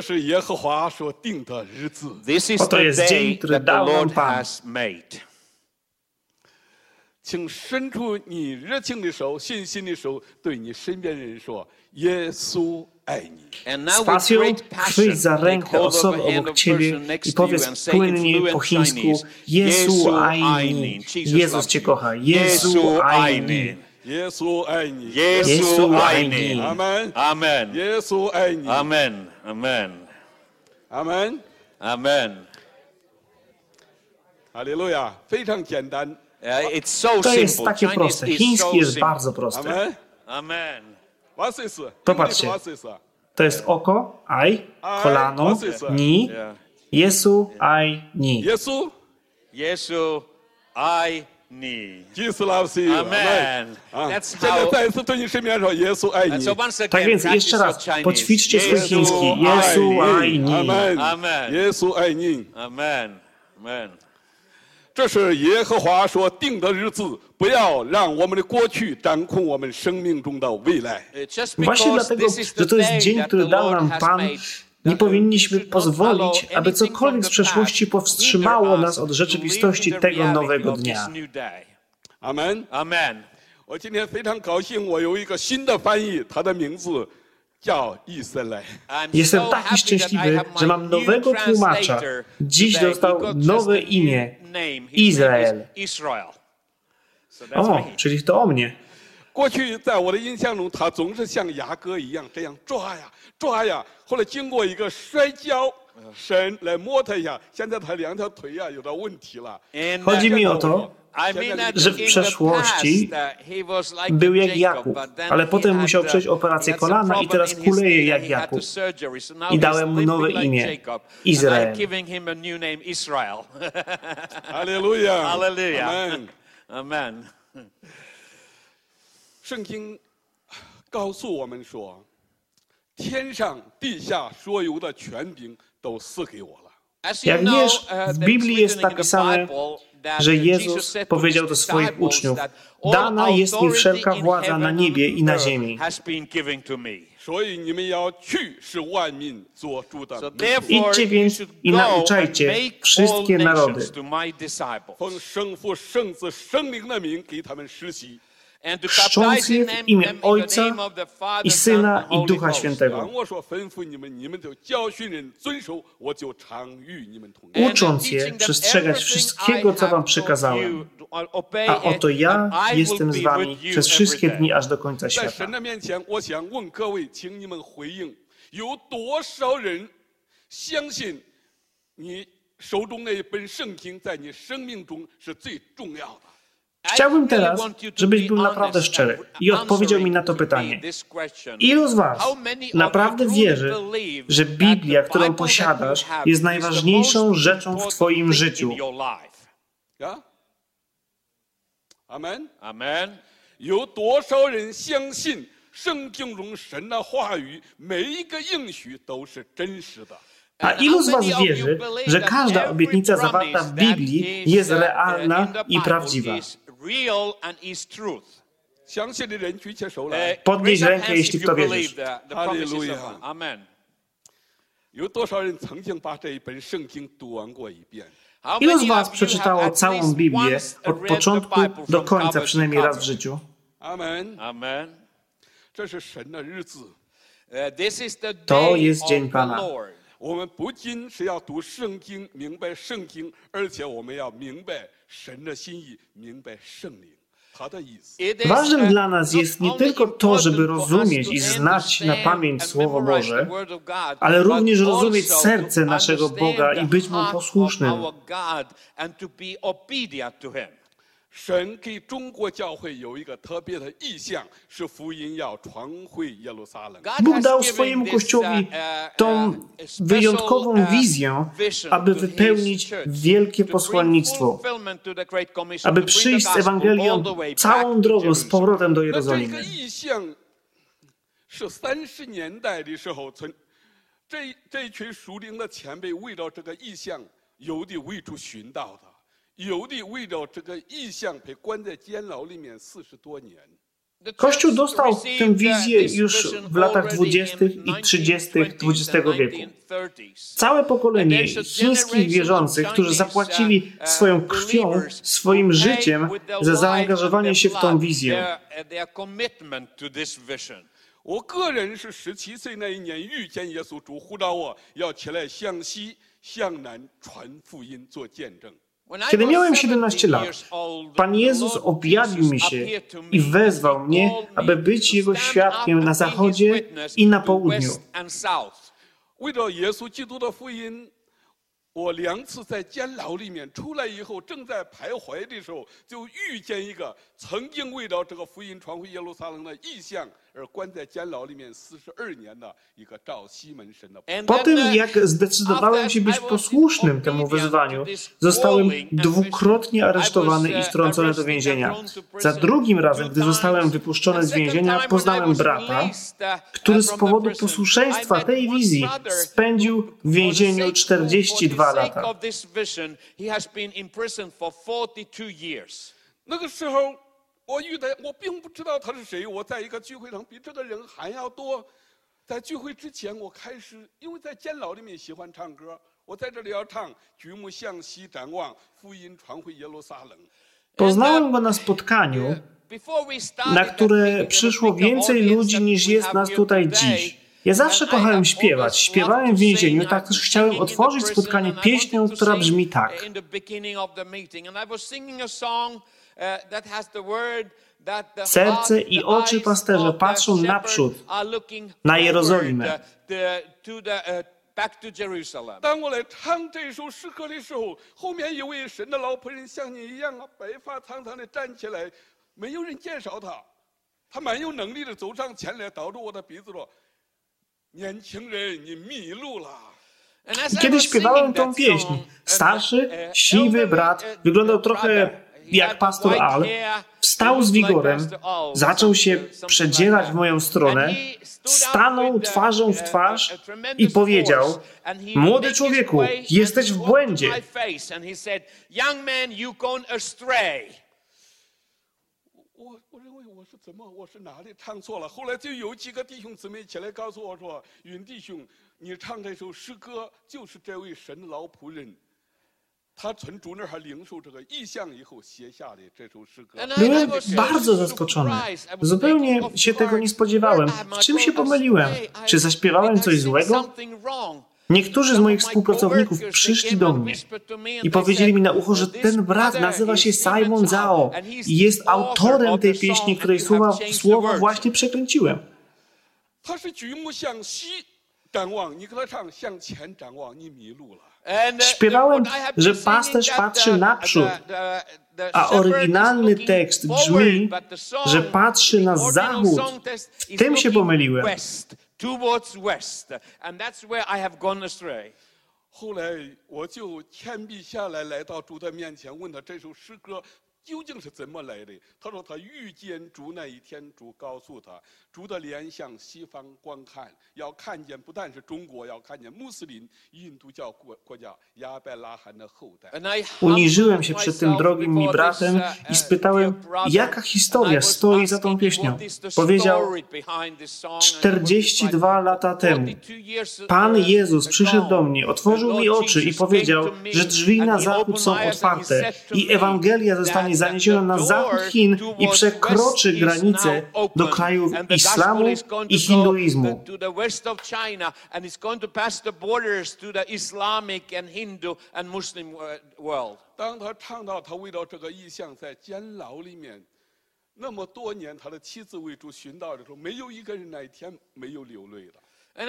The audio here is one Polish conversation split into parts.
这是耶和华所定的日子。 This is Oto the jest day dzień, który that the dał nam Lord Pan. has made. 请伸出你热情的手、信心的手，对你身边人说：“耶稣爱你。 And Z now with pasją great passion, chwyć za take rękę hold of osoby the hand obok of ciebie person next i to you powiedz and say in płynnie po fluent chińsku Chinese, Jesu aini. Aini. Jesus Jezus loves Cię you. kocha. Jesu Aini. 耶稣爱你。 Jesu Jesu aini. aini. 阿门。 Amen. 耶稣爱你。 Amen. Amen. 阿门。 Amen. 哈利路亚，非常简单。 Uh, it's so To jest simple. takie Chinese proste. is Chiński so jest simple. bardzo 阿 prosty. 门。 Amen. What is this? Popatrzcie. What is this? To jest oko, aj, Aj, kolano, proces. ni, Yeah. Jesu, aj, ni. 耶稣 Jesu, I 你。Jesus loves you. Amen. That's how. That's how. That's how. Yes, I need. So once again, practice your Chinese. Poćwiczcie swój chiński. Yes, I need. Amen. Amen. Yes, I need. Amen. Amen. 这是耶和华说定的日子，不要让我们的过去掌控我们生命中的未来。Właśnie dlatego, że to jest dzień, który dał nam Pan. nie that powinniśmy we should not follow pozwolić, aby anything cokolwiek from z the przeszłości past, powstrzymało hinder nas us od to rzeczywistości live in the tego reality nowego of this dnia. new day. 阿门。 Amen. 我今天非常高兴，我有一个新的翻译，他的名字叫以色列。 I'm Jestem so taki happy that I szczęśliwy, have że my mam new nowego tłumacza. translator Dziś today. dostał He got just nowe a new imię. name. His Izrael. name is Israel. So that's O, me. czyli to o mnie. 过去在我的印象中，他总是像牙哥一样这样抓呀抓呀。后来经过一个摔跤，神来摸他一下，现在他两条腿呀有点问题了。 And, Chodzi uh, mi o to, I mean that że w in the przeszłości past, uh, he was like był jak Jacob, Jakub, but then ale he potem had, musiał uh, przejść he operację had some kolana i problem teraz in his kuleje knee jak and he had to Jakub. surgery. So now I he's dałem mu limping nowe like imię, Jacob. Izrael. And I'm giving him a new name, Israel. 哈利路亚， Hallelujah. 阿门 Amen. 圣经告诉我们说，天上地下所有的权柄都赐给我了。 As you Jak know, wiesz, uh, w there Biblii is jest written in the napisane, Bible that, że uh, Jezus Jesus said to powiedział his do swoich disciples uczniów, that all "Dana jest mi authority wszelka in władza na heaven niebie i na and earth ziemi. has been given to me. 所以你们要去，使万民做主的 So 门徒。 therefore, Idźcie you więc should i go and nauczajcie make all wszystkie narody. nations to my disciples. 奉圣父、圣子、圣灵的名给他们施洗， And to Chrzcząc baptize je in w them imię them in the Ojca name of the Father, i Son, Syna and i Holy Ducha Ghost. Świętego. 凡我所吩咐你们，你们就教训人遵守，我就常与你们同在。 And Ucząc teaching je them przestrzegać everything wszystkiego, I co wam have przykazałem. told you, to obey A oto it, ja and I will jestem z be wami with you przez every wszystkie day. dni aż do końca 在 świata. 神的面前，我想问各位，请你们回应：有多少人相信你手中那一本圣经在你生命中是最重要的？ Chciałbym I really teraz, want you to żebyś be był naprawdę honest szczery and i odpowiedział mi answering na to me pytanie. this question. Ilu z Was How many of naprawdę you truly wierzy, believe że that Biblia, the którą Bible that posiadasz, you have jest is the najważniejszą most rzeczą w important Twoim thing życiu? in your life? 啊，阿门。 Amen. 有多少人相信圣经中神的话语，每一个应许都是真实的？ A ilu z Was wierzy, że każda obietnica zawarta w Biblii jest realna i prawdziwa? Real and is truth. 相信的人举起手来。 Podnieś Raise your rękę, hands jeśli if w to you wierzysz. believe the- the promises of Hallelujah. God. Amen. 有多少人曾经把这一本圣经读完过一遍？ How Ilu z many Was of you przeczytało have at całą least Biblię once od read the początku Bible do from końca cover to przynajmniej raz w cover? życiu? 阿门。 Amen. 这是神的日子， Uh, this is the To day jest of dzień the Pana. Lord. 我们不仅是要读圣经，明白圣经，而且我们要明白神的心意，明白圣灵他的意思。 It is, Ważnym uh, dla nas not jest nie only tylko to, żeby important for us rozumieć to i znać na understand pamięć and Słowo memorize the Boże, word of God, ale but również rozumieć also serce to naszego understand Boga the i być Mu heart of posłusznym. 神给中国教会有一个特别的意向，是福音要传回耶路撒冷。God Bóg has dał given swojemu this, Kościołowi uh, uh, tą uh, special, wyjątkową uh, wizję, vision aby to wypełnić wielkie to posłannictwo, aby przyjść z Ewangelią całą drogą z powrotem do 那这个 Jerozolimy. 意向是三十年代的时候，曾这这群属灵的前辈为了这个意向，有的为主寻道的，有的为了这个意向被关在监牢里面四十多年。 The Kościół church dostał received, tę uh, wizję this już vision w latach already 20. in i 30. 1920s XX and wieku. 1930s. Całe pokolenie chińskich wierzących, którzy zapłacili swoją krwią, swoim życiem za zaangażowanie się w tą wizję. kiedy miałem 17 lat, Pan Jezus objawił mi się i wezwał mnie, aby być Jego świadkiem na zachodzie i na południu. 为着耶稣基督的福音，我两次在监牢里面出来以后，正在徘徊的时候，就遇见一个曾经为了这个福音传回耶路撒冷的意向而关在监牢里面四十二年的一个赵西门神的。 Po tym, jak zdecydowałem się być posłusznym temu wezwaniu, zostałem dwukrotnie aresztowany i wtrącony do więzienia. Za drugim razem, gdy zostałem wypuszczony z więzienia, poznałem brata, który z powodu posłuszeństwa tej wizji spędził w więzieniu 42 lata. 那个时候， 我遇到我并不知道他是谁。我在一个聚会上比这个人还要多。在聚会之前，我开始因为在监牢里面喜欢唱歌，我在这里要唱“举目向西展望，福音传回耶路撒冷”。 Poznałem go na spotkaniu, na które przyszło więcej ludzi niż jest nas tutaj dziś. Ja zawsze kochałem śpiewać. Śpiewałem w więzieniu, tak też chciałem otworzyć spotkanie pieśnią, która brzmi tak. Serce i oczy pasterza patrzą naprzód, na Jerozolimę. 当我来唱这首诗歌的时候，后面有位神的老仆人像你一样啊，白发苍苍的站起来，没有人介绍他，他蛮有能力的走上前来，倒着我的鼻子说：“年轻人，你迷路了。” Kiedy śpiewałem tą pieśń, starszy, siwy brat, wyglądał trochę jak pastor Al, wstał z wigorem, zaczął się przedzierać w moją stronę, stanął twarzą w twarz i powiedział: Młody człowieku, jesteś w błędzie. Byłem bardzo zaskoczony. Zupełnie się tego nie spodziewałem. W czym się pomyliłem? Czy zaśpiewałem coś złego? Niektórzy z moich współpracowników przyszli do mnie i powiedzieli mi na ucho, że ten brat nazywa się Simon Zhao i jest autorem tej pieśni, której słowa, słowa właśnie przekręciłem. Śpiewałem, że pasterz patrzy naprzód, a oryginalny tekst brzmi, że patrzy na zachód. W tym się pomyliłem. Towards west, and that's where I have gone astray. 后来我就谦卑下来，来到主的面前，问他这首诗歌究竟是怎么来的。他说他遇见主那一天，主告诉他，主的脸向西方观看，要看见不但是中国，要看见穆斯林、印度教国国家亚伯拉罕的后代。 And I Uniżyłem się humbled przed tym myself drogim mi before bratem this, uh, i spytałem, dear brother. jaka historia And I was stoi za tą asking him, pieśnią. what is the Powiedział, story behind this song? And he was 42 like, lata temu 42 years, Pan uh, Jezus ago, przyszedł do mnie, otworzył the mi Lord oczy i Jesus powiedział, came to me że drzwi and na he zachód opened są my eyes and he otwarte said to i me Ewangelia that zostanie zaniesiona na zachód Chin i przekroczy granicę now do krajów islamu i hinduizmu. To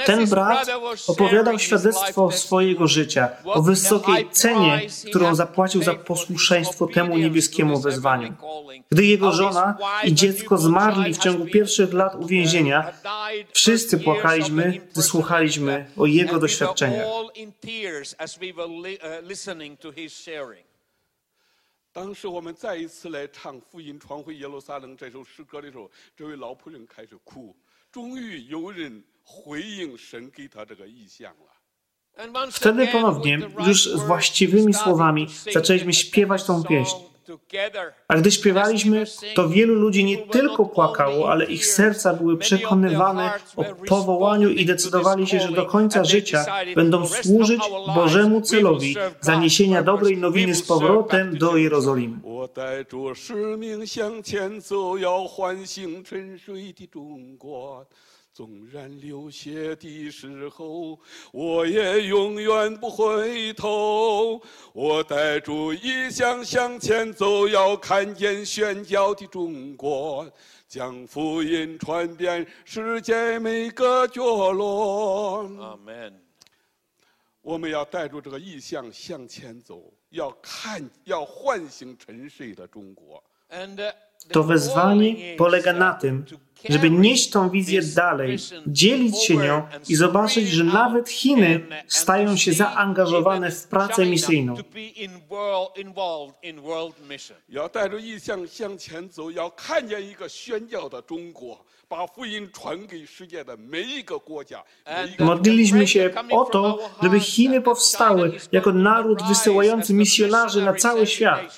ten brat opowiadał świadectwo swojego życia o wysokiej cenie, którą zapłacił za posłuszeństwo temu niebieskiemu wezwaniu. Gdy jego żona i dziecko zmarli w ciągu pierwszych lat uwięzienia, wszyscy płakaliśmy, gdy słuchaliśmy o jego doświadczeniach. Wtedy, Wtedy ponownie, już z właściwymi słowami, zaczęliśmy śpiewać tą pieśń. A gdy śpiewaliśmy, to wielu ludzi nie tylko płakało, ale ich serca były przekonywane o powołaniu i decydowali się, że do końca życia będą służyć Bożemu celowi zaniesienia dobrej nowiny z powrotem do Jerozolimy. 我带着使命向前走，要唤醒沉睡的中国。纵然流血的时候，我也永远不回头。我带着意向向前走，要看见喧嚣的中国，将福音传遍世界每个角落。Amen. 我们要带着这个意向向前走，要看，要唤醒沉睡的中国。Uh, To wezwanie polega uh, na tym, żeby nieść tą wizję dalej, dzielić się nią i zobaczyć, że nawet Chiny stają się zaangażowane w pracę misyjną. Modliliśmy się o to, żeby Chiny powstały jako naród wysyłający misjonarzy na cały świat.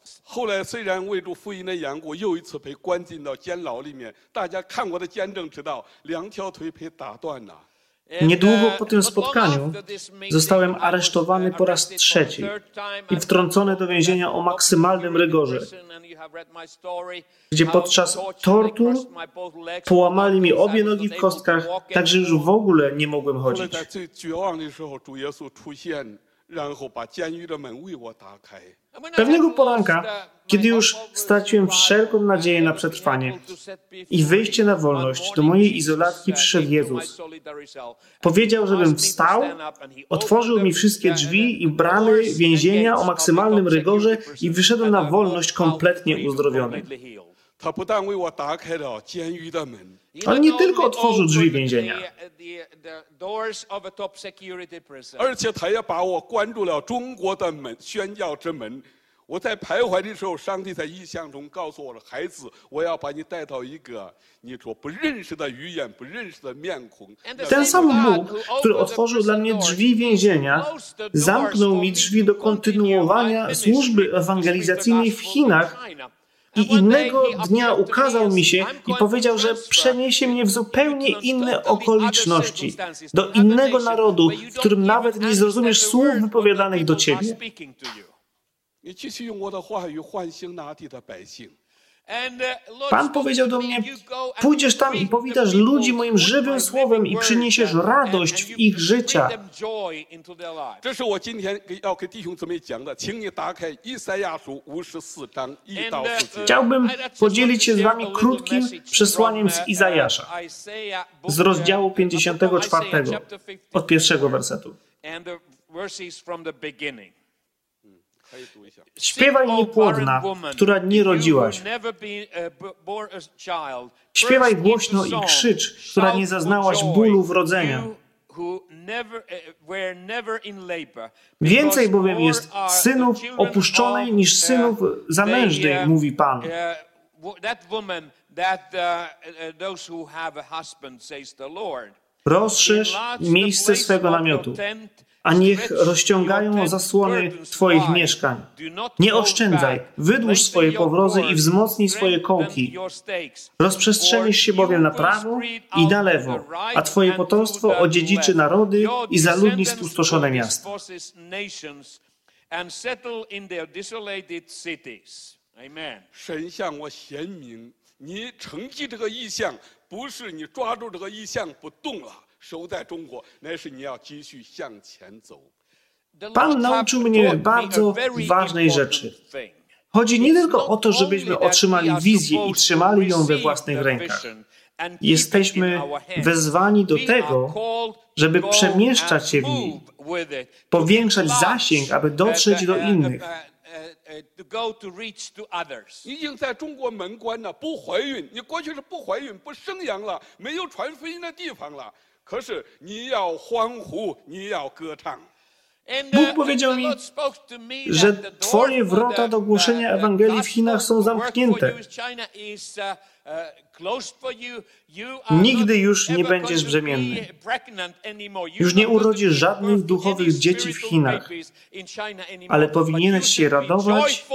Sending missionaries to every corner uh, of uh, the world. 后来虽然为主福音的缘故，又一次被关进到监牢里面。大家看我的见证，知道两条腿被打断了。 And, Niedługo uh, po tym not long spotkaniu after this meeting, zostałem I was, aresztowany uh, po raz arrested for trzeci the third time i at wtrącony do więzienia o maksymalnym rygorze, gdzie podczas tortur połamali mi obie nogi w kostkach, tak że już w ogóle nie mogłem 后来 chodzić. 在最绝望的时候，主耶稣出现，然后把监狱的门为我打开。 Pewnego poranka, kiedy już straciłem wszelką nadzieję na przetrwanie i wyjście na wolność, do mojej izolatki przyszedł Jezus. Powiedział, żebym wstał, otworzył mi wszystkie drzwi i bramy więzienia o maksymalnym rygorze i wyszedłem na wolność kompletnie uzdrowiony. 他不但为我打开了监狱的门， On nie tylko otworzył drzwi więzienia. Ten sam Bóg, który otworzył dla mnie drzwi więzienia, zamknął mi drzwi do kontynuowania służby ewangelizacyjnej w Chinach, i innego dnia ukazał mi się i powiedział, że przeniesie mnie w zupełnie inne okoliczności, do innego narodu, w którym nawet nie zrozumiesz słów wypowiadanych do ciebie. 你继续用我的话语唤醒那地的百姓。 Pan powiedział do mnie: Pójdziesz tam i powitasz ludzi moim żywym słowem i przyniesiesz radość w ich życia. Chciałbym podzielić się z Wami krótkim przesłaniem z Izajasza, z rozdziału 54, od pierwszego wersetu. Śpiewaj niepłodna, która nie rodziłaś. Śpiewaj głośno i krzycz, która nie zaznałaś bólu wrodzenia. Więcej bowiem jest synów opuszczonej niż synów zamężnych, mówi Pan. Rozszerz miejsce swego namiotu a niech rozciągają zasłony Twoich mieszkań. Nie oszczędzaj, wydłuż swoje powrozy i wzmocnij swoje kołki. Rozprzestrzenisz się bowiem na prawo i na lewo, a Twoje potomstwo odziedziczy narody i zaludni spustoszone miasta. And settle in their desolated cities. Amen. 神向我显明，你承继这个意向，不是你抓住这个意向不动了， 守在中国，乃是你要继续向前走。 Pan nauczył mnie bardzo ważnej rzeczy. Chodzi nie tylko o to, żebyśmy otrzymali wizję i trzymali ją we własnych rękach. Jesteśmy wezwani do tego, żeby przemieszczać się w niej, powiększać zasięg, aby dotrzeć do innych. 已经在中国门关了，不怀孕，你过去是不怀孕、不生养了，没有传福音的地方了。可是你要欢呼，你要歌唱。 Bóg powiedział mi, że Twoje wrota do głoszenia Ewangelii w Chinach są zamknięte. Nigdy już nie będziesz brzemienny. Już nie urodzisz żadnych duchowych dzieci w Chinach. Ale powinieneś się radować,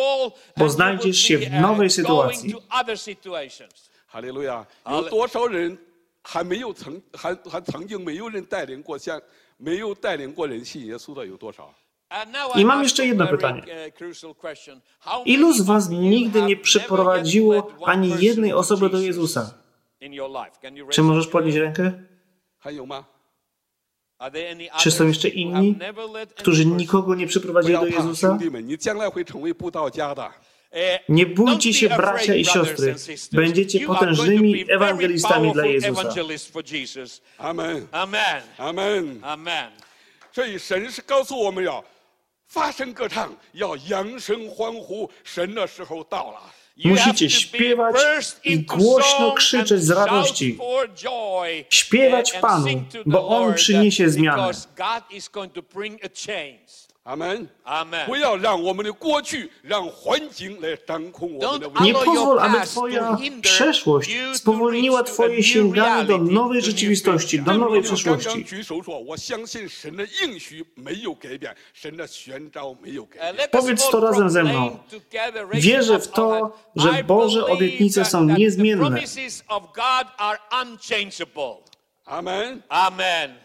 bo znajdziesz się w nowej sytuacji. Halleluja! 有多少人还没有曾还还曾经没有人带领过像没有带领过人信耶稣的有多少？ I mam jeszcze jedno pytanie. Ilu z Was nigdy nie przyprowadziło ani jednej osoby do Jezusa? Czy możesz podnieść rękę? 还有吗？ Czy są jeszcze inni, którzy nikogo nie 不 przyprowadzili 要 do 怕， Jezusa? 兄弟们，你将来会成为布道家的。 Nie bójcie się, bracia i siostry. Będziecie potężnymi ewangelistami dla Jezusa. 阿门， Amen. 阿门。 Amen. 所以神是告诉我们要发声歌唱，要扬声欢呼，神的时候到了。 Musicie śpiewać i głośno krzyczeć z radości. Śpiewać Panu, bo On przyniesie zmianę. 阿门。 Amen. 不要让我们的过去，让环境来掌控我们的 Don't 未 Nie 来。 pozwól, aby Twoja przeszłość spowolniła Twoje sięganie do nowej rzeczywistości, do 正如 nowej 你刚刚 przyszłości. 举手说，我相信神的应许没有改变，神的宣召没有改 Uh, 变。 Powiedz to razem ze mną. Wierzę w to, że Boże obietnice są niezmienne. 阿门。 Amen.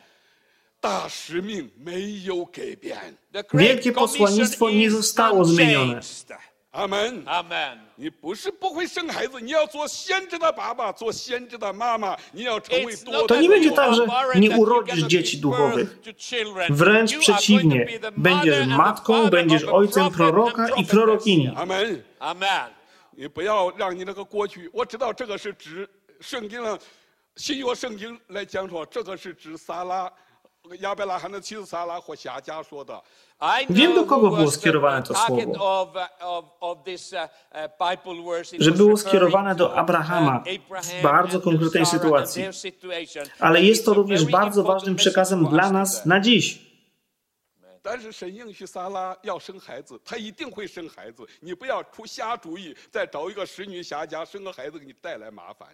Wielkie posłannictwo Commission nie is zostało zmienione. unchanged. 阿门。 Amen. 你不是不会生孩子，你要做先知的爸爸，做先知的妈妈，你要成为 It's 多 not To 代 nie 的 będzie 有 tak, że barren nie that you're urodzisz gonna dzieci give duchowych. birth to children. Wręcz You are going to przeciwnie, be the będziesz mother and the matką, father będziesz of a ojcem prophet proroka and i prophetess. prorokini. 阿门。 Amen. 你不要让你那个过去，我知道这个是指圣经上新约圣经来讲说，这个是指撒拉 亚伯拉罕的妻子撒拉或夏甲说的。 I Wiem, do know kogo who było was the skierowane to target słowo. of, uh, of, of this, uh, uh, Bible verse. It Że was było referring skierowane do to, Abrahama uh, Abraham w bardzo and konkretnej Sarah and sytuacji. their situation. Ale jest to It's a również very bardzo important ważnym message przekazem for dla us nas today. na dziś. 但是神应许撒拉要生孩子，他一定会生孩子。你不要出瞎主意，再找一个使女夏甲生个孩子给你带来麻烦。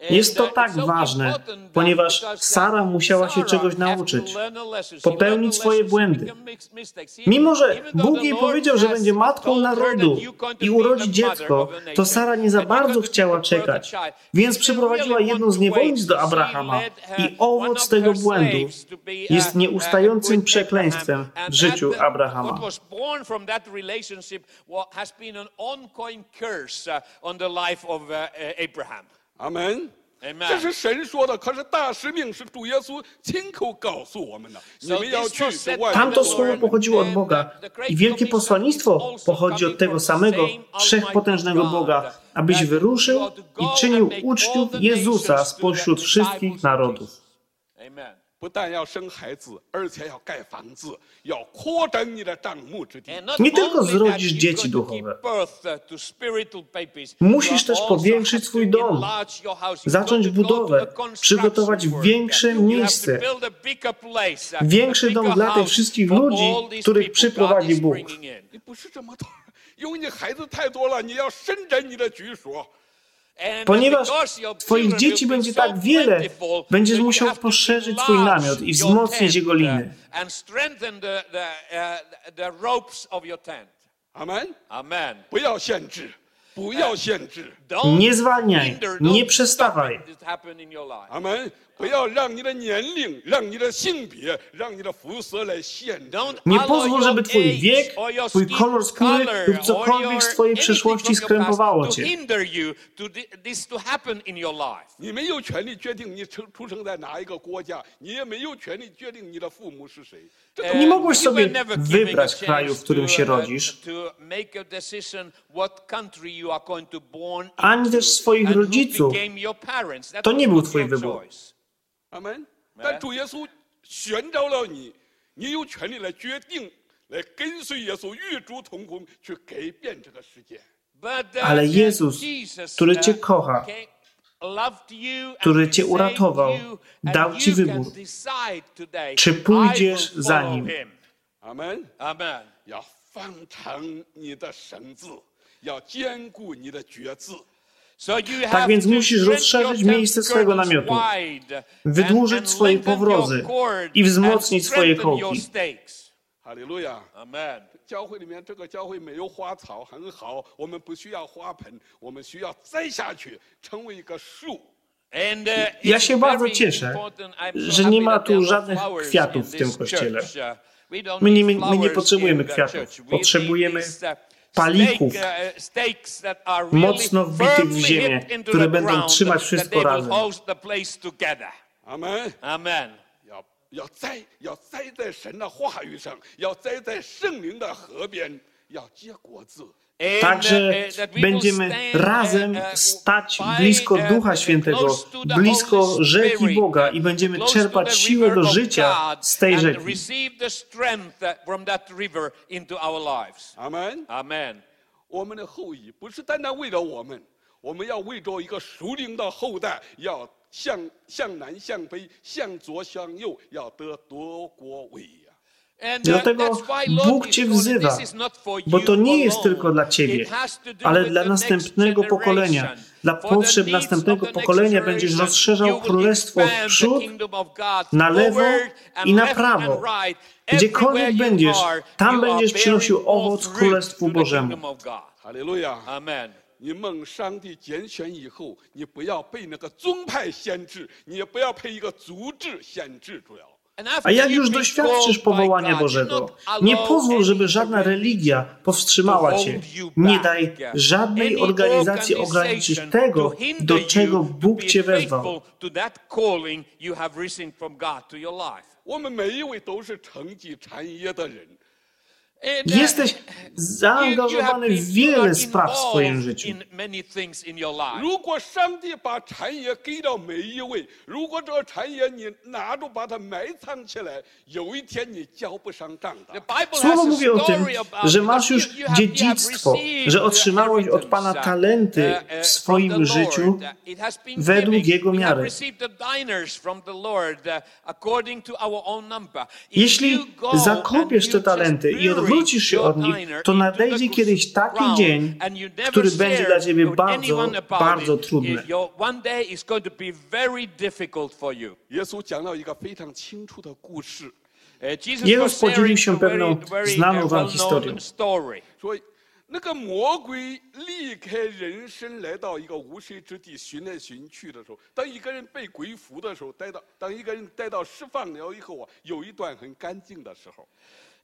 Jest to uh, tak ważne, uh, ponieważ uh, Sara musiała się czegoś nauczyć, popełnić swoje błędy. Mimo, że Bóg jej powiedział, że będzie matką narodu i urodzi dziecko, to Sara nie za bardzo chciała czekać. Więc przyprowadziła jedną z niewolnic do Abrahama her- i owoc tego błędu uh, jest uh, nieustającym przekleństwem w życiu uh, Abrahama. Uh, uh, uh, Abraham. 阿门。 Amen. 这是神说的，可是大使命是主耶稣亲口告诉我们的。你 So 们要 this 去 was 是 said 外 by 面 Tamto 的 słowo pochodziło od Boga i wielkie posłannictwo pochodzi od tego samego wszechpotężnego Boga, abyś wyruszył i czynił uczniów Jezusa spośród wszystkich narodów. Amen. 不但要生孩子，而且要盖房子，要扩展你的帐幕之地。 And not Nie tylko only that, zrodzisz you're dzieci going to give duchowe. birth, uh, to spiritual babies. Musisz You też also powiększyć have swój to dom, enlarge your house. You've zacząć got to go to budowę, a construction przygotować work. większe You have to miejsce, build a bigger place, uh, większy a dom bigger dla tych house wszystkich for ludzi, all these których people przyprowadzi God is Bóg. bringing in. 你不是这么多，因为你孩子太多了，你要伸展你的局数。 And Ponieważ because your Twoich children dzieci will be będzie so tak wiele, plentiful, będziesz that you musiał have to poszerzyć swój enlarge namiot i your wzmocnić tent, jego uh, liny. And strengthen the, the, uh, the ropes of your tent. 阿门。 Amen. 不要限制，不要限制。 Don't Nie zwalniaj, hinder, nie don't przestawaj. stop Nie pozwól, żeby twój wiek, twój kolor skóry lub cokolwiek z twojej przyszłości skrępowało cię. Nie mogłeś sobie wybrać kraju, w którym się uh, rodzisz, ani też swoich rodziców. To nie był twój wybór. Choice. 阿门。但主耶稣选召了你，你有权利来决定，来跟随耶稣与主同工，去改变这个世界。Uh, Ale uh, Jezus, który uh, Cię kocha, który Cię uratował, dał Ci wybór. Czy pójdziesz za Nim? 门。Amen. 要放长你的绳子，要坚固你的橛子。So you Tak have więc to musisz stretch rozszerzyć your miejsce swojego tent namiotu, wide wydłużyć and- and swoje lengthen powrozy your cord i wzmocnić and swoje strengthen your kołki. stakes. 哈利路亚！ Amen. 教会里面这个教会没有花草，很好，我们不需要花盆，我们需要栽下去，成为一个树。 And, uh, Ja it's się bardzo very cieszę, important. I'm so że nie happy ma that there tu are żadnych flowers kwiatów in w tym this kościele. church. Uh, we don't My nie- need my nie flowers potrzebujemy in the kwiatów. church. We Potrzebujemy need these, uh, palików stake, uh, stakes that are really mocno wbitych w firmly ziemię, hit into które the będą ground, trzymać that wszystko they will razem. hold the place together. 阿门。 Amen. 要要栽，要栽在神的话语上，要栽在圣灵的河边，要结果子。 And, Także uh, that we will będziemy stand, razem uh, uh, stać by, blisko uh, Ducha Świętego, close to the blisko Holy rzeki Spirit, Boga uh, i będziemy close to czerpać the siłę river do of życia God z tej and rzeki. receive the strength uh, from that river into our lives. 阿门。 Amen. 我们的后裔不是单单为了我们，我们要为着一个属灵的后代，要向向南向北，向左向右，要得多国伟呀。 And, uh, Dlatego that's why Lord Bóg is cię calling, wzywa, this is not for bo you to nie jest alone. tylko dla ciebie, It has to do ale with dla the next następnego pokolenia. generation. Dla For the potrzeb needs następnego of the next pokolenia będziesz generation, rozszerzał you will królestwo w expand the przód, kingdom of God na lewo forward and i na left prawo. and right. Gdziekolwiek Everywhere you będziesz, are, tam you are będziesz bearing przynosił more owoc fruit Królestwu to the Bożemu. kingdom of God. 哈利路亚！ Amen. 你蒙上帝拣选以后，你不要被那个宗派限制，你也不要被一个组织限制住了。 A jak już doświadczysz powołania Bożego, nie pozwól, żeby żadna religia powstrzymała cię. Nie daj żadnej organizacji ograniczyć tego, do czego Bóg cię wezwał. Jesteś zaangażowany w wiele spraw w swoim życiu. Słowo mówi o tym, że masz już dziedzictwo, że otrzymałeś od Pana talenty w swoim życiu według Jego miary. Jeśli zakopiesz te talenty i odwrócisz odwrócisz się od nich, to nadejdzie kiedyś taki dzień, który będzie dla ciebie bardzo, bardzo trudny. Jezus podzielił się pewną znaną wam historią.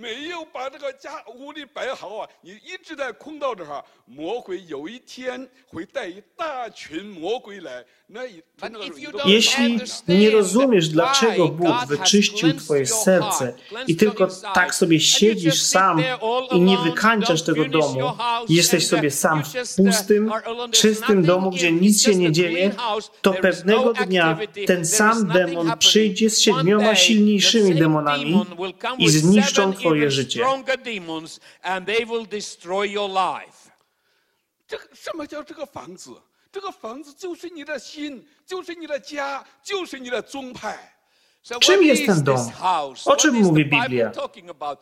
And the demons had been uh, dismissed from his life, and his entire life was completely clean inside. 可是如果在你干净这一段时间，你没有装备，没有把这个家屋里摆好啊，你一直在空到这儿，魔鬼有一天会带一大群魔鬼来，那一他那个 if you 有的 don't Jeśli nie rozumiesz, dlaczego Bóg wyczyścił Twoje serce i tylko tak sobie siedzisz sam i nie wykańczasz tego domu, jesteś sobie sam w pustym, czystym domu, gdzie nic się nie dzieje, to pewnego dnia ten sam demon przyjdzie z siedmioma silniejszymi demonami i zniszczą Twoje twoje życie. Czym jest ten dom? O czym mówi Biblia?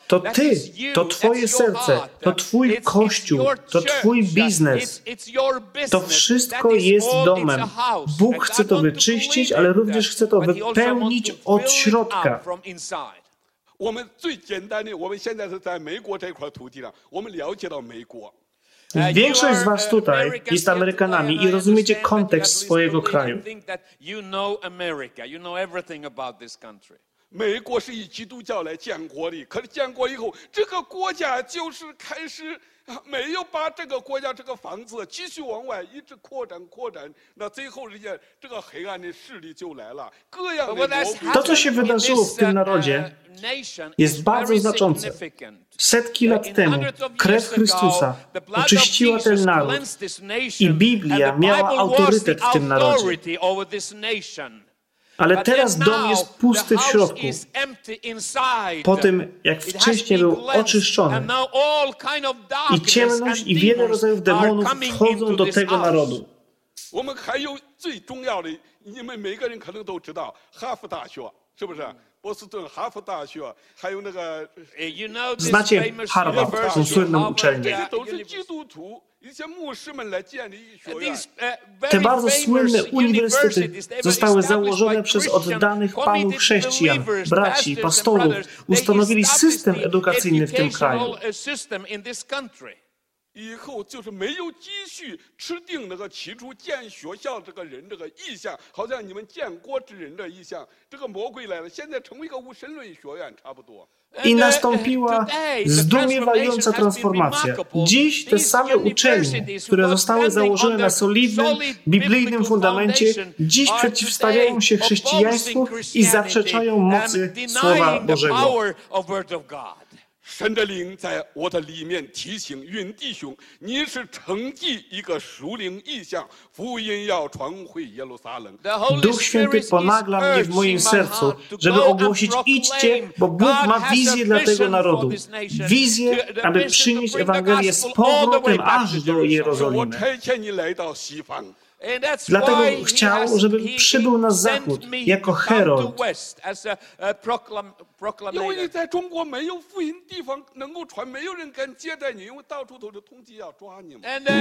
To ty, to twoje serce, to twój kościół, to twój biznes. To wszystko jest domem. Bóg chce to wyczyścić, ale również chce to wypełnić od środka. up from inside. 我们最简单的，我们现在是在美国这块土地上，我们了解到美国。 Uh, Większość you z was are, uh, tutaj Americans jest here Amerykanami today, i rozumiecie I understand that kontekst you at least swojego believe kraju. 美国是以基督教来建国的，可是建国以后，这个国家就是开始啊没有把这个国家这个房子继续往外一直扩展扩展，那最后人家这个黑暗的势力就来了，各样的 this, w tym uh, narodzie, uh, nation jest is bardzo very znaczące. significant. Setki lat temu krew Chrystusa oczyściła ten naród i Biblia miała autorytet w tym narodzie. Ale teraz dom jest pusty w środku. Po tym, jak wcześniej był oczyszczony. I ciemność i wiele rodzajów demonów wchodzą do tego narodu. 我们还有最重要的，你们每个人可能都知道，哈佛大学是不是？ 波士顿哈佛大学，还有那个 Znacie Harvard, tą słynną uczelnię. 这都是基督徒一些牧师们来建立学院。 Te bardzo słynne uniwersytety zostały założone przez oddanych panów chrześcijan, braci, pastorów. Ustanowili system edukacyjny w tym kraju. 以后就是没有继续吃定那个起初建学校这个人这个意向，好像你们建国之人的意向，这个魔鬼来了，现在成为一个无神论学院差不多。 I nastąpiła zdumiewająca transformacja. Dziś te same uczelnie, które zostały założone na solidnym, biblijnym fundamencie, dziś przeciwstawiają się chrześcijaństwu i zaprzeczają mocy Słowa Bożego. 神的灵在我的里面提醒云弟兄，你是承继一个属灵意象，福音要传回耶路撒冷。 Duch Święty ponagla mnie w moim sercu, żeby ogłosić idźcie, bo Bóg ma wizję dla tego narodu. Wizję, aby przynieść Ewangelię z powrotem aż do 我 Jerozolimy. Dlatego chciał, żeby przybył na zachód jako Herod.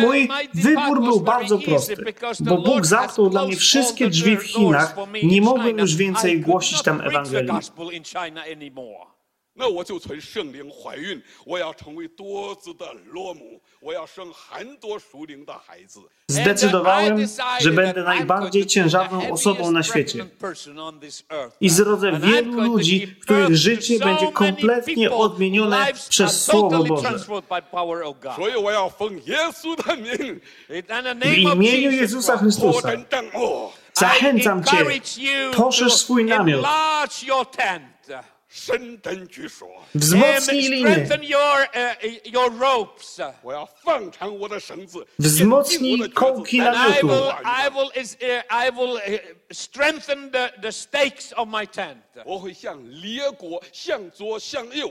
Mój wybór był bardzo prosty, bo Bóg zamknął dla mnie wszystkie drzwi w Chinach. Nie mogłem już więcej głosić tam Ewangelii. 那我就从圣灵怀孕，我要成为多子的罗母，我要生很多属灵的孩子。 Zdecydowałem, że będę najbardziej ciężarną osobą na świecie i zrodzę wielu ludzi, których życie będzie kompletnie odmienione przez Słowo Boże. 所以我要奉耶稣的名， W imieniu Jezusa 扩 Chrystusa 展帐幕， zachęcam Cię, poszerz swój namiot, 深针举所，wzmocnij liny, uh, 我要放长我的绳子，wzmocnij 坚定我的 kołki 橛子 I will, I will, is, uh, I will uh, strengthen the, the stakes of my tent. 我会向列国向左向右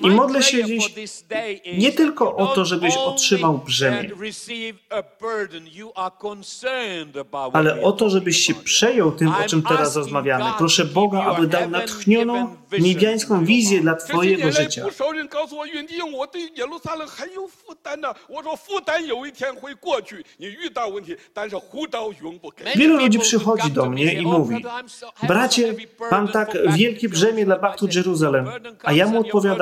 I modlę się dziś nie tylko o to, żebyś otrzymał brzemię, ale o to, żebyś się przejął tym, o czym teraz rozmawiamy. Proszę Boga, aby dał natchnioną niebiańską wizję dla Twojego życia. Wielu ludzi przychodzi do mnie i mówi, bracie, mam tak wielkie brzemię dla Bachtu Jeruzalem, a ja mu odpowiadam,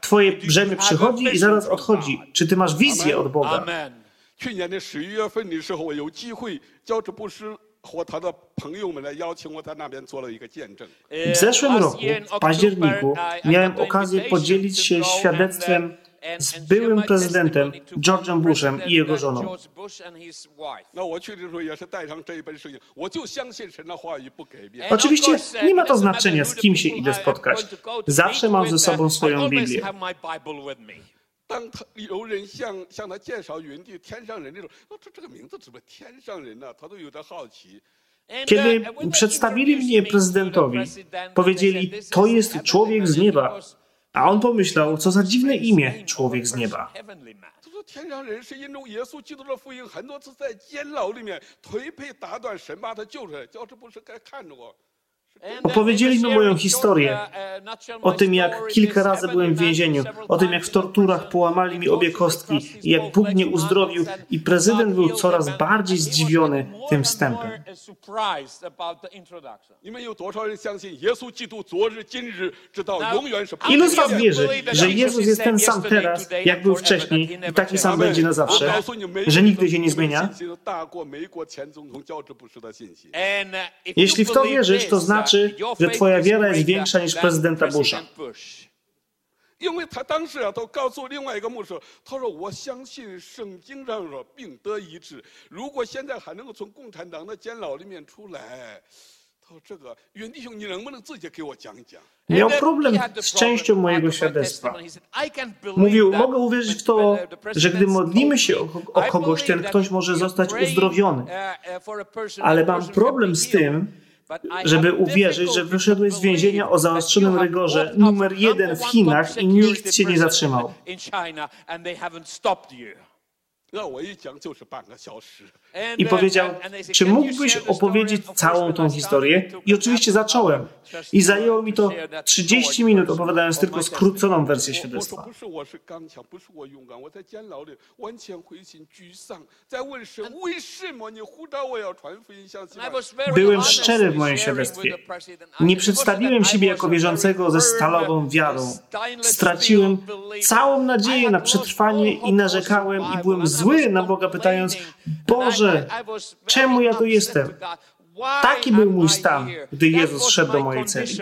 twoje brzemię przychodzi i zaraz odchodzi. Czy ty masz wizję od Boga? Amen. 去年的十一月份的时候，我有机会，教职布施和他的朋友们来邀请我在那边做了一个见证。 W zeszłym roku, w październiku, miałem okazję podzielić się świadectwem z byłym prezydentem George'em Bushem i jego żoną. Oczywiście nie ma to znaczenia, z kim się idę spotkać. Zawsze mam ze sobą swoją Biblię. Kiedy przedstawili mnie prezydentowi, powiedzieli, to jest człowiek z nieba. A on pomyślał, co za dziwne imię, człowiek z nieba. Opowiedzieli mi moją historię o tym, jak kilka razy byłem w więzieniu, o tym, jak w torturach połamali mi obie kostki i jak Bóg mnie uzdrowił i prezydent był coraz bardziej zdziwiony tym wstępem. Ilu z Was wierzy, że Jezus jest ten sam teraz, jak był wcześniej i taki sam będzie na zawsze, że nigdy się nie zmienia? Jeśli w to wierzysz, to znaczy, znaczy, że twoja wiara jest większa niż prezydenta Busha. Miał problem z częścią mojego świadectwa. Mówił, mogę uwierzyć w to, że gdy modlimy się o, o kogoś, ten ktoś może zostać uzdrowiony. Ale mam problem z tym, żeby uwierzyć, że wyszedłeś z więzienia o zaostrzonym rygorze numer jeden w Chinach i nikt cię nie zatrzymał. I powiedział, czy mógłbyś opowiedzieć całą tą historię? I oczywiście zacząłem. I zajęło mi to 30 minut, opowiadając tylko skróconą wersję świadectwa. Byłem szczery w moim świadectwie. Nie przedstawiłem siebie jako wierzącego ze stalową wiarą. Straciłem całą nadzieję na przetrwanie i narzekałem i byłem zły na Boga, pytając: Boże, czemu ja tu jestem? Taki był mój stan, gdy Jezus szedł do mojej celi.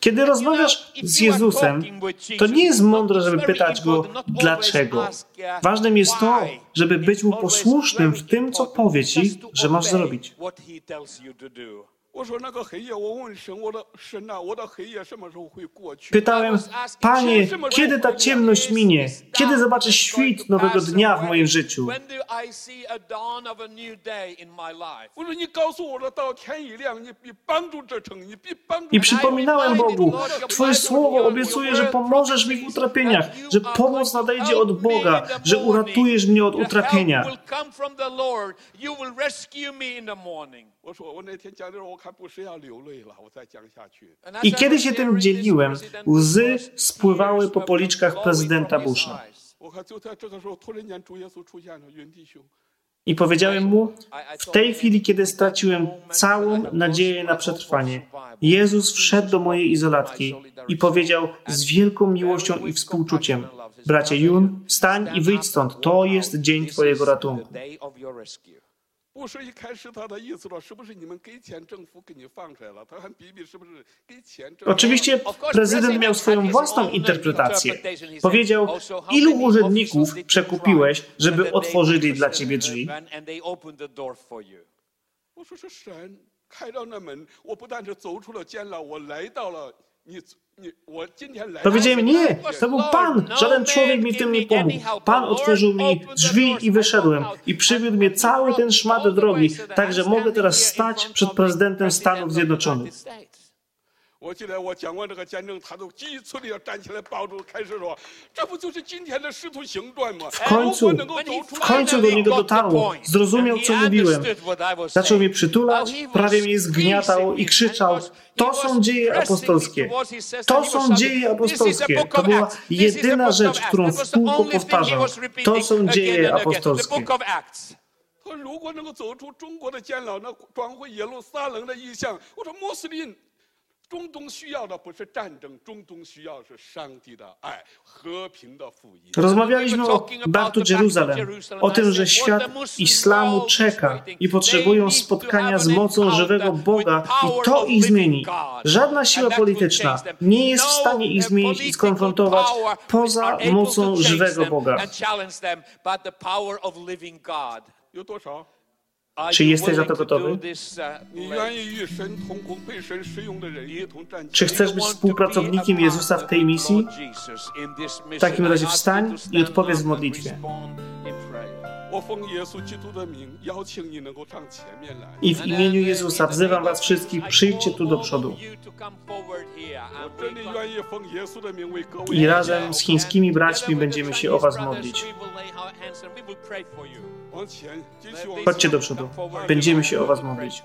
Kiedy rozmawiasz z Jezusem, to nie jest mądre, żeby pytać Go dlaczego. Ważnym jest to, żeby być Mu posłusznym w tym, co powie Ci, że masz zrobić. Pytałem, Panie, kiedy ta ciemność minie? Kiedy zobaczę świt nowego dnia w moim życiu? I przypominałem Bogu, Twoje słowo obiecuje, że pomożesz mi w utrapieniach, że pomoc nadejdzie od Boga, że uratujesz mnie od utrapienia. I kiedy się tym dzieliłem, łzy spływały po policzkach prezydenta Busha. I powiedziałem mu, w tej chwili, kiedy straciłem całą nadzieję na przetrwanie, Jezus wszedł do mojej izolatki i powiedział z wielką miłością i współczuciem: Bracie Jun, wstań i wyjdź stąd, to jest dzień Twojego ratunku. Oczywiście prezydent miał swoją własną interpretację. Powiedział, ilu urzędników przekupiłeś, żeby otworzyli dla ciebie drzwi? 开到那门，我不但是走出了监牢，我来到了你 Powiedziałem, nie, to był Pan. Żaden człowiek mi w tym nie pomógł. Pan otworzył mi drzwi i wyszedłem. I przywiódł mnie cały ten szmat drogi, tak że mogę teraz stać przed prezydentem Stanów Zjednoczonych. 我记得我讲完这个见证，他都急促的要站起来抱住，开始说：“这不就是今天的使徒行传吗？” W końcu, w końcu do niego dotarło. Zrozumiał, co mówiłem. Zaczął mnie przytulać, prawie mnie zgniatał i krzyczał: To są dzieje apostolskie. To są dzieje apostolskie. To była jedyna rzecz, którą w kółko powtarzał. To są dzieje apostolskie. 他如果能够走出中国的监牢，那转回耶路撒冷的意象，我说穆斯林。 中东需要的不是战争，中东需要是上帝的爱、和平的福音。Rozmawialiśmy o Batu Jeruzalem, o tym, że świat islamu czeka i potrzebują spotkania z mocą żywego Boga i to ich zmieni. Żadna siła polityczna nie jest w stanie ich zmienić i skonfrontować poza mocą żywego Boga. Czy jesteś za to gotowy? Czy chcesz być współpracownikiem Jezusa w tej misji? W takim razie wstań i odpowiedz w modlitwie. I w imieniu Jezusa wzywam Was wszystkich, przyjdźcie tu do przodu. I razem z chińskimi braćmi będziemy się o Was modlić. Chodźcie do przodu. Będziemy się o Was modlić.